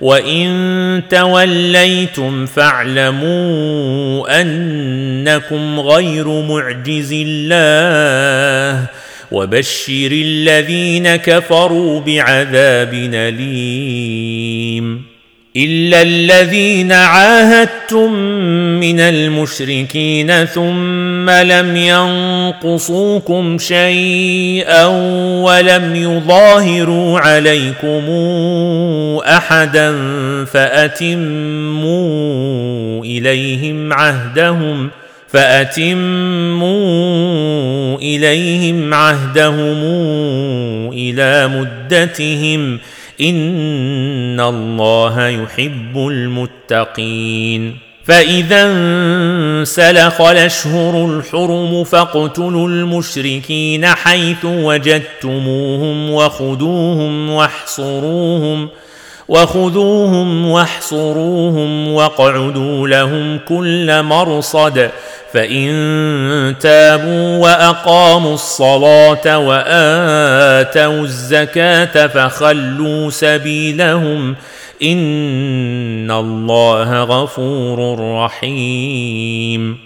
وان توليتم فاعلموا انكم غير معجز الله وبشر الذين كفروا بعذاب اليم الا الذين عاهدتم من المشركين ثم لم ينقصوكم شيئا ولم يظاهروا عليكم احدا فاتموا اليهم عهدهم فاتموا اليهم عهدهم إلى مدتهم ان الله يحب المتقين فاذا انسلخ الأشهر الحرم فاقتلوا المشركين حيث وجدتموهم وخذوهم واحصروهم وخذوهم واحصروهم واقعدوا لهم كل مرصد فإن تابوا وأقاموا الصلاة وآتوا الزكاة فخلوا سبيلهم إن الله غفور رحيم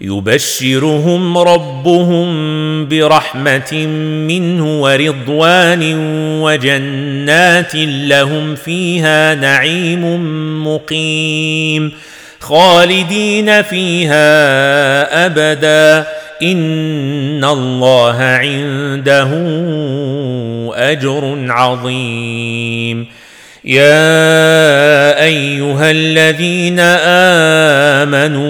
يبشرهم ربهم برحمة منه ورضوان وجنات لهم فيها نعيم مقيم خالدين فيها أبدا إن الله عنده أجر عظيم. يا أيها الذين آمنوا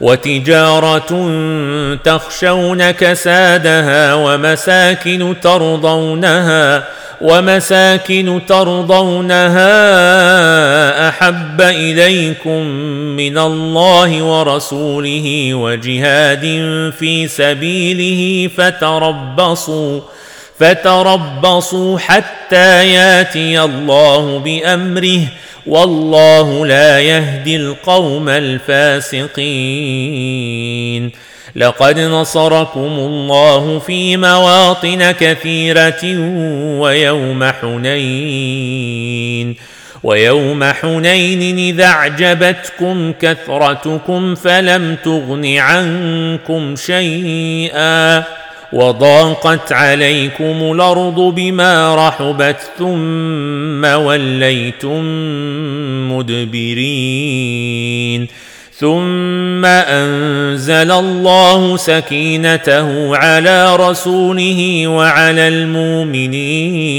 وتجارة تخشون كسادها ومساكن ترضونها ومساكن ترضونها أحب إليكم من الله ورسوله وجهاد في سبيله فتربصوا فتربصوا حتى ياتي الله بأمره والله لا يهدي القوم الفاسقين. لقد نصركم الله في مواطن كثيرة ويوم حنين. ويوم حنين إذا أعجبتكم كثرتكم فلم تغن عنكم شيئا. وضاقت عليكم الأرض بما رحبت ثم وليتم مدبرين ثم أنزل الله سكينته على رسوله وعلى المؤمنين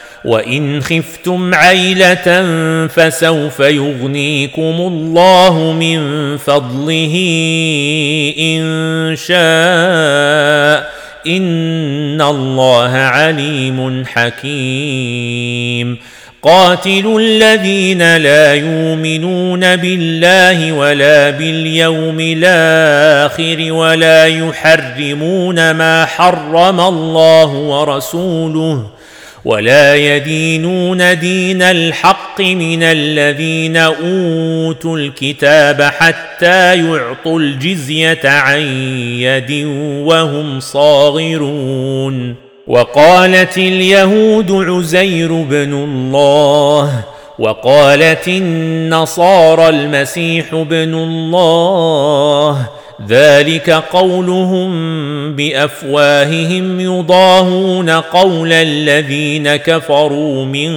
وإن خفتم عيلة فسوف يغنيكم الله من فضله إن شاء. إن الله عليم حكيم. قاتلوا الذين لا يؤمنون بالله ولا باليوم الآخر ولا يحرمون ما حرم الله ورسوله. ولا يدينون دين الحق من الذين اوتوا الكتاب حتى يعطوا الجزيه عن يد وهم صاغرون وقالت اليهود عزير بن الله وقالت النصارى المسيح بن الله ذلك قولهم بأفواههم يضاهون قول الذين كفروا من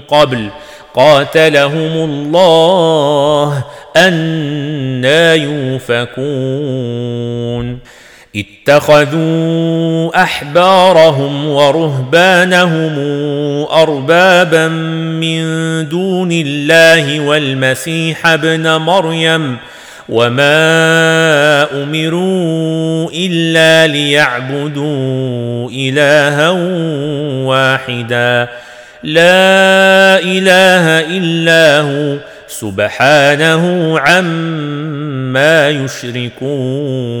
قبل قاتلهم الله أنا يوفكون اتخذوا أحبارهم ورهبانهم أربابا من دون الله والمسيح ابن مريم وما امروا الا ليعبدوا الها واحدا. لا اله الا هو سبحانه عما يشركون.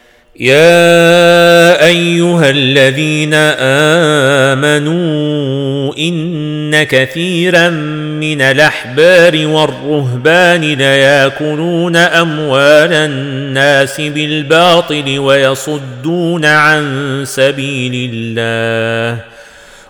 يا أيها الذين آمنوا إن كثيرا من الأحبار والرهبان ليأكلون أموال الناس بالباطل ويصدون عن سبيل الله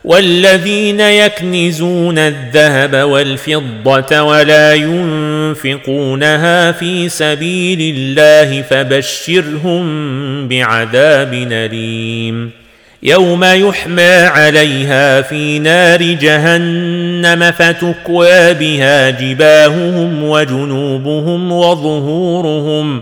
والذين يكنزون الذهب والفضة ولا ينفقونها في سبيل الله فبشرهم بعذاب أليم. يوم يحمى عليها في نار جهنم فتكوى بها جباههم وجنوبهم وظهورهم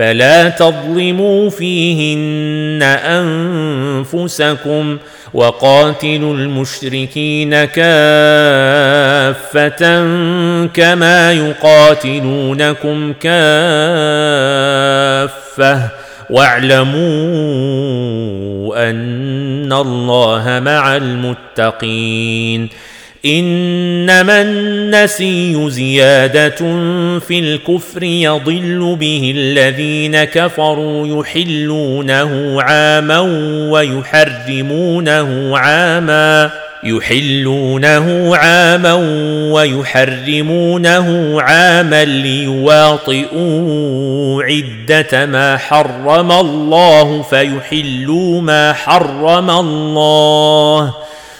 فلا تظلموا فيهن أنفسكم وقاتلوا المشركين كافة كما يقاتلونكم كافة. واعلموا أن الله مع المتقين. إنما النسي زيادة في الكفر يضل به الذين كفروا يحلونه عاما ويحرمونه عاما يحلونه عاما ويحرمونه عاما ليواطئوا عدة ما حرم الله فيحلوا ما حرم الله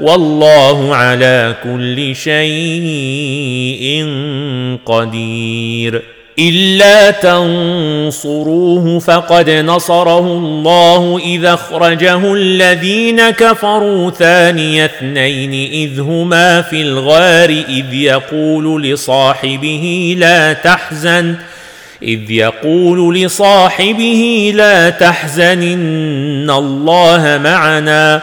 والله على كل شيء قدير. إلا تنصروه فقد نصره الله إذا أخرجه الذين كفروا ثاني اثنين إذ هما في الغار إذ يقول لصاحبه لا تحزن إذ يقول لصاحبه لا تحزن إن الله معنا.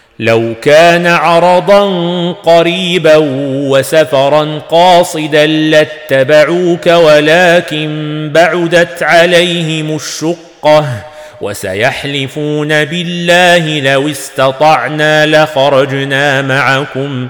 لو كان عرضا قريبا وسفرا قاصدا لاتبعوك ولكن بعدت عليهم الشقة وسيحلفون بالله لو استطعنا لخرجنا معكم.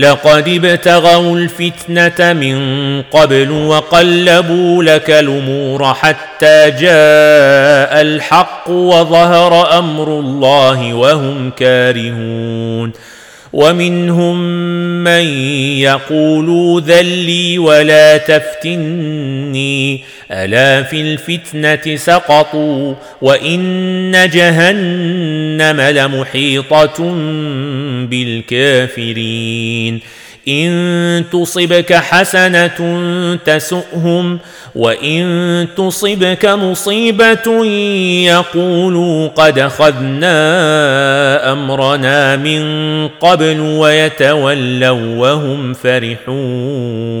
لقد ابتغوا الفتنة من قبل وقلبوا لك الأمور حتى جاء الحق وظهر أمر الله وهم كارهون ومنهم من يقول ذلي ولا تفتني ألا في الفتنة سقطوا وإن جهنم لمحيطة بالكافرين. إن تصبك حسنة تسؤهم وإن تصبك مصيبة يقولوا قد أخذنا أمرنا من قبل ويتولوا وهم فرحون.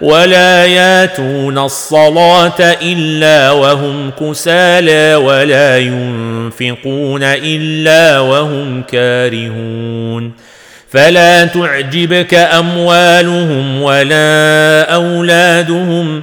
ولا ياتون الصلاة إلا وهم كسالى ولا ينفقون إلا وهم كارهون. فلا تعجبك أموالهم ولا أولادهم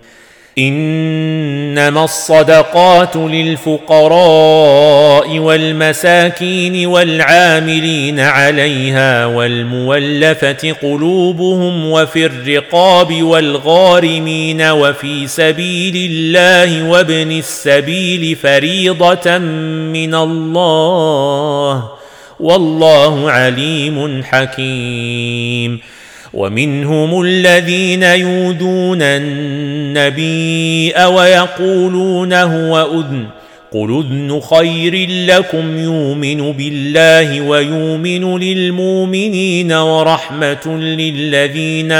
إنما الصدقات للفقراء والمساكين والعاملين عليها والمولفة قلوبهم وفي الرقاب والغارمين وفي سبيل الله وابن السبيل فريضة من الله. والله عليم حكيم. ومنهم الذين يودون النبي ويقولون هو أذن قل أذن خير لكم يؤمن بالله ويؤمن للمؤمنين ورحمة للذين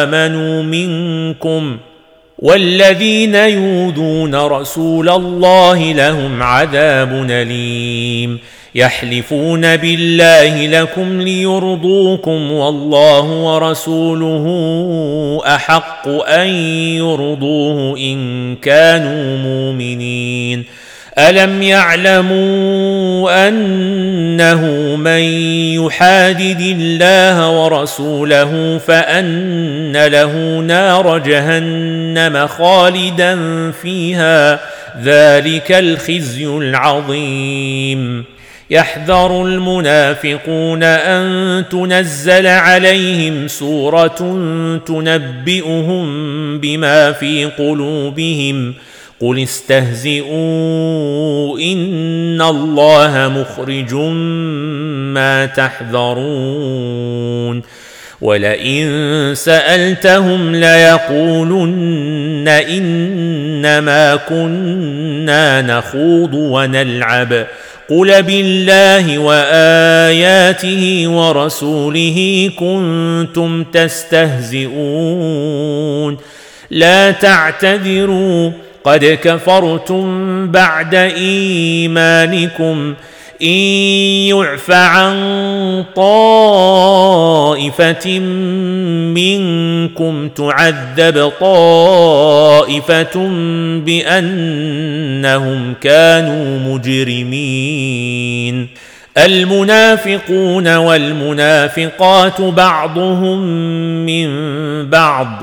آمنوا منكم والذين يودون رسول الله لهم عذاب أليم. يحلفون بالله لكم ليرضوكم والله ورسوله أحق أن يرضوه إن كانوا مؤمنين. الم يعلموا انه من يحادد الله ورسوله فان له نار جهنم خالدا فيها ذلك الخزي العظيم يحذر المنافقون ان تنزل عليهم سوره تنبئهم بما في قلوبهم قل استهزئوا ان الله مخرج ما تحذرون ولئن سالتهم ليقولن انما كنا نخوض ونلعب قل بالله واياته ورسوله كنتم تستهزئون لا تعتذروا قد كفرتم بعد إيمانكم إن يعف عن طائفة منكم تعذب طائفة بأنهم كانوا مجرمين. المنافقون والمنافقات بعضهم من بعض.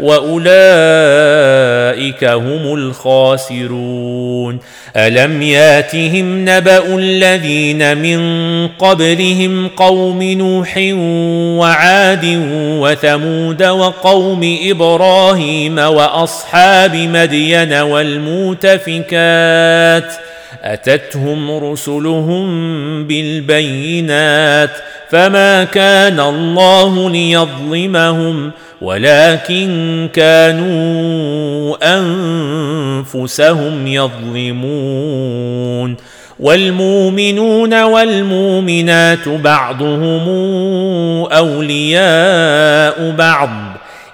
وأولئك هم الخاسرون. ألم ياتهم نبأ الذين من قبلهم قوم نوح وعاد وثمود وقوم إبراهيم وأصحاب مدين والمؤتفكات أتتهم رسلهم بالبينات؟ فما كان الله ليظلمهم ولكن كانوا أنفسهم يظلمون. والمؤمنون والمؤمنات بعضهم أولياء بعض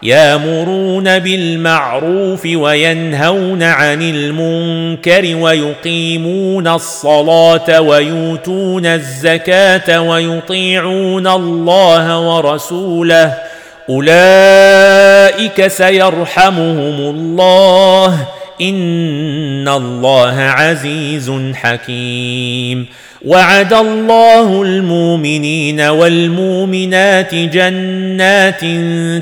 يامرون بالمعروف وينهون عن المنكر ويقيمون الصلاة ويؤتون الزكاة ويطيعون الله ورسوله أولئك سيرحمهم الله. إن الله عزيز حكيم. وعد الله المؤمنين والمؤمنات جنات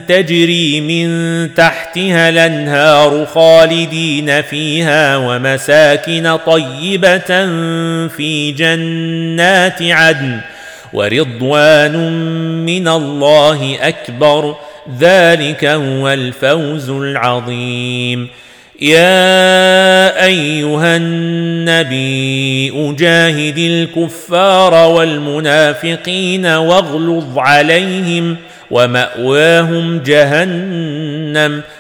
تجري من تحتها الأنهار خالدين فيها ومساكن طيبة في جنات عدن. ورضوان من الله أكبر. ذلك هو الفوز العظيم. يا أيها النبي أجاهد الكفار والمنافقين واغلظ عليهم ومأواهم جهنم.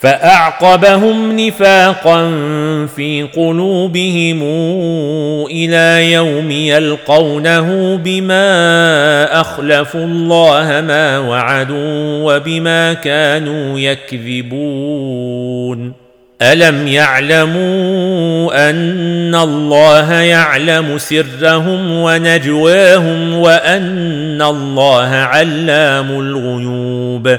فأعقبهم نفاقا في قلوبهم إلى يوم يلقونه بما اخلفوا الله ما وعدوا وبما كانوا يكذبون. ألم يعلموا أن الله يعلم سرهم ونجواهم وأن الله علام الغيوب؟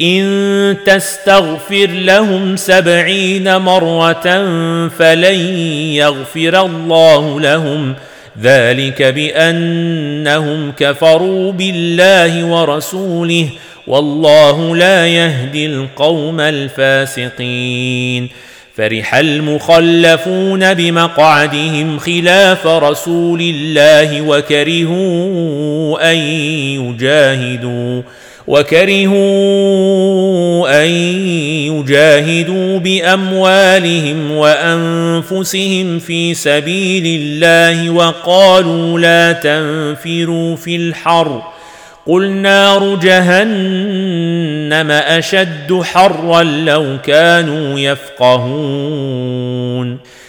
إن تستغفر لهم سبعين مرة فلن يغفر الله لهم. ذلك بأنهم كفروا بالله ورسوله والله لا يهدي القوم الفاسقين. فرح المخلفون بمقعدهم خلاف رسول الله وكرهوا أن يجاهدوا. وكرهوا أن يجاهدوا بأموالهم وأنفسهم في سبيل الله وقالوا لا تنفروا في الحر. قل نار جهنم أشد حرا لو كانوا يفقهون.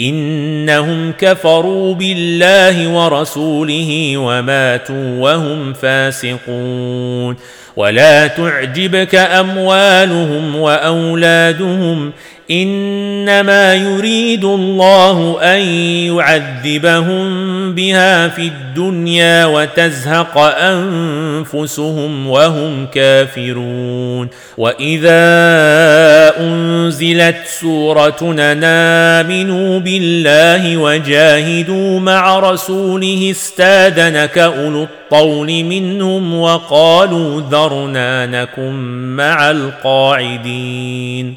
إنهم كفروا بالله ورسوله وماتوا وهم فاسقون. ولا تعجبك أموالهم وأولادهم إنما يريد الله أن يعذبهم بها في الدنيا وتزهق أنفسهم وهم كافرون. وإذا أنزلت سورة نامنوا بالله وجاهدوا مع رسوله استاذنك أولو الطول منهم وقالوا ذرنا نكن مع القاعدين.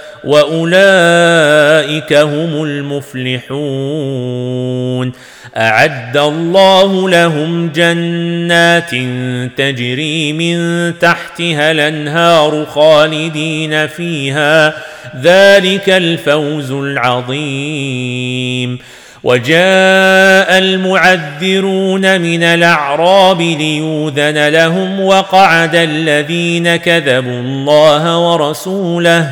واولئك هم المفلحون اعد الله لهم جنات تجري من تحتها الانهار خالدين فيها ذلك الفوز العظيم. وجاء المعذرون من الاعراب ليوذن لهم وقعد الذين كذبوا الله ورسوله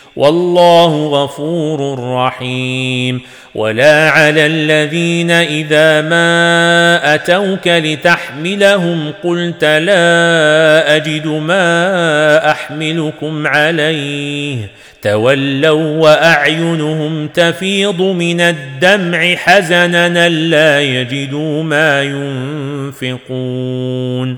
والله غفور رحيم. ولا على الذين إذا ما أتوك لتحملهم قلت لا أجد ما أحملكم عليه. تولوا وأعينهم تفيض من الدمع حزنا لا يجدوا ما ينفقون.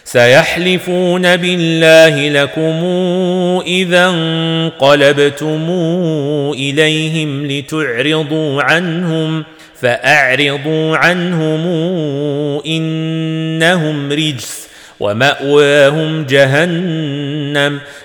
سيحلفون بالله لكم إذا انقلبتم إليهم لتعرضوا عنهم فأعرضوا عنهم إنهم رجس ومأواهم جهنم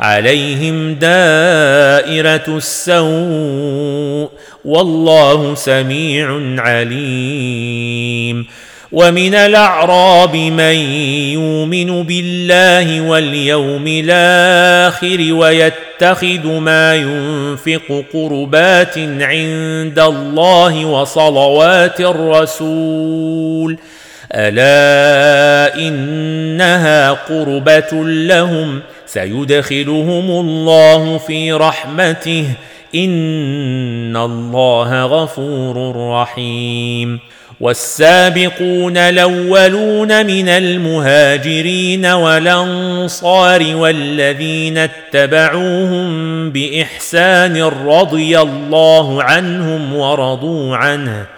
عليهم دائرة السوء والله سميع عليم. ومن الأعراب من يؤمن بالله واليوم الآخر ويتخذ ما ينفق قربات عند الله وصلوات الرسول. ألا إنها قربة لهم سيدخلهم الله في رحمته. إن الله غفور رحيم. والسابقون الأولون من المهاجرين والأنصار والذين اتبعوهم بإحسان رضي الله عنهم ورضوا عنه.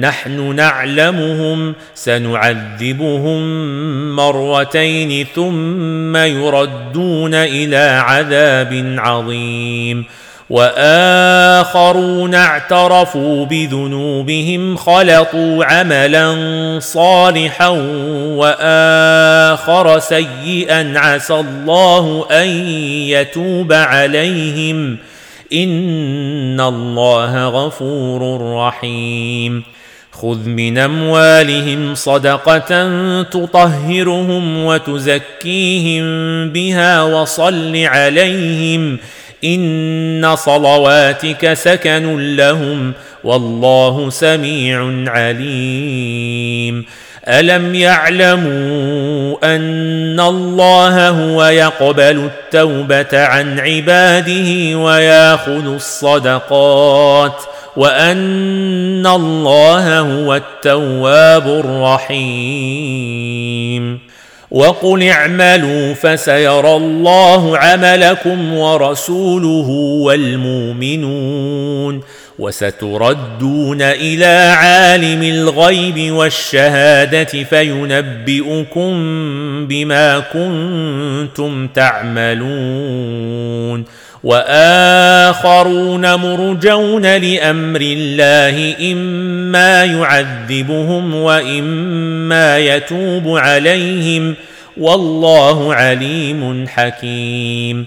نحن نعلمهم سنعذبهم مرتين ثم يردون إلى عذاب عظيم. وآخرون اعترفوا بذنوبهم خلطوا عملا صالحا وآخر سيئا عسى الله أن يتوب عليهم. إن الله غفور رحيم. خذ من اموالهم صدقه تطهرهم وتزكيهم بها وصل عليهم ان صلواتك سكن لهم والله سميع عليم الم يعلموا ان الله هو يقبل التوبه عن عباده وياخذ الصدقات وان الله هو التواب الرحيم وقل اعملوا فسيرى الله عملكم ورسوله والمؤمنون وستردون إلى عالم الغيب والشهاده فينبئكم بما كنتم تعملون وآخرون مرجون لأمر الله إما يعذبهم وإما يتوب عليهم. والله عليم حكيم.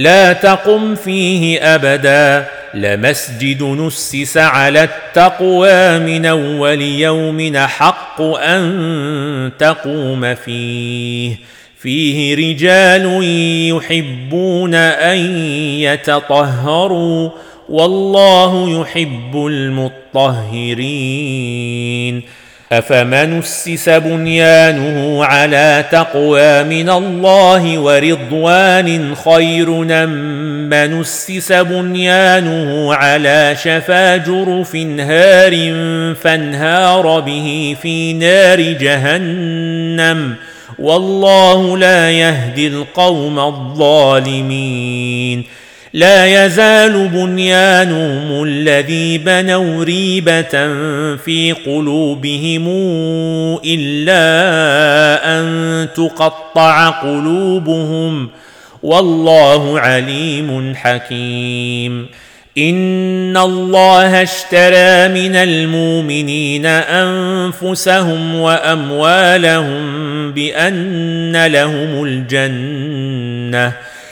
لا تقم فيه أبدا لمسجد نسس على التقوى من أول يوم حق أن تقوم فيه. فيه رجال يحبون أن يتطهروا والله يحب المطهرين. أفمن أسس بنيانه على تقوى من الله ورضوان خير من أسس بنيانه على شفا جرف هار فانهار به في نار جهنم والله لا يهدي القوم الظالمين لا يزال بنيانهم الذي بنوا ريبة في قلوبهم إلا أن تقطع قلوبهم. والله عليم حكيم. إن الله اشترى من المؤمنين أنفسهم وأموالهم بأن لهم الجنة.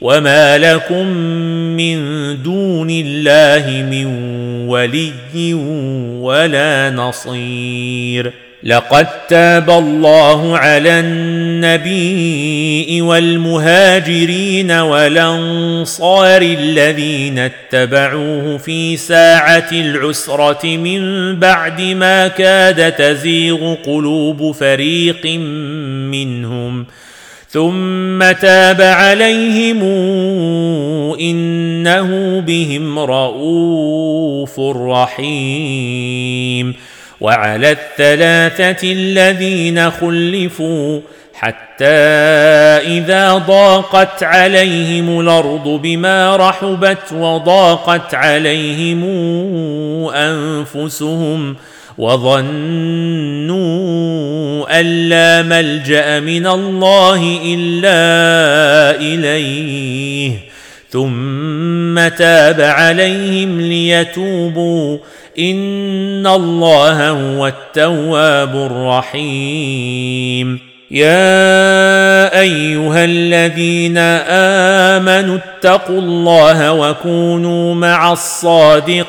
وما لكم من دون الله من ولي ولا نصير لقد تاب الله على النبي والمهاجرين والانصار الذين اتبعوه في ساعه العسره من بعد ما كاد تزيغ قلوب فريق منهم ثم تاب عليهم إنه بهم رءوف رحيم وعلى الثلاثة الذين خلفوا حتى إذا ضاقت عليهم الأرض بما رحبت وضاقت عليهم أنفسهم وظنوا أن لا ملجأ من الله إلا إليه. ثم تاب عليهم ليتوبوا. إن الله هو التواب الرحيم. يا أيها الذين آمنوا اتقوا الله وكونوا مع الصادقين.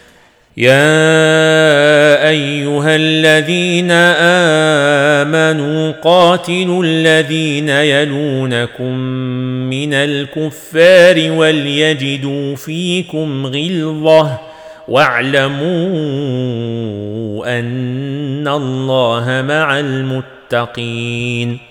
يا أيها الذين آمنوا قاتلوا الذين يلونكم من الكفار وليجدوا فيكم غلظة واعلموا أن الله مع المتقين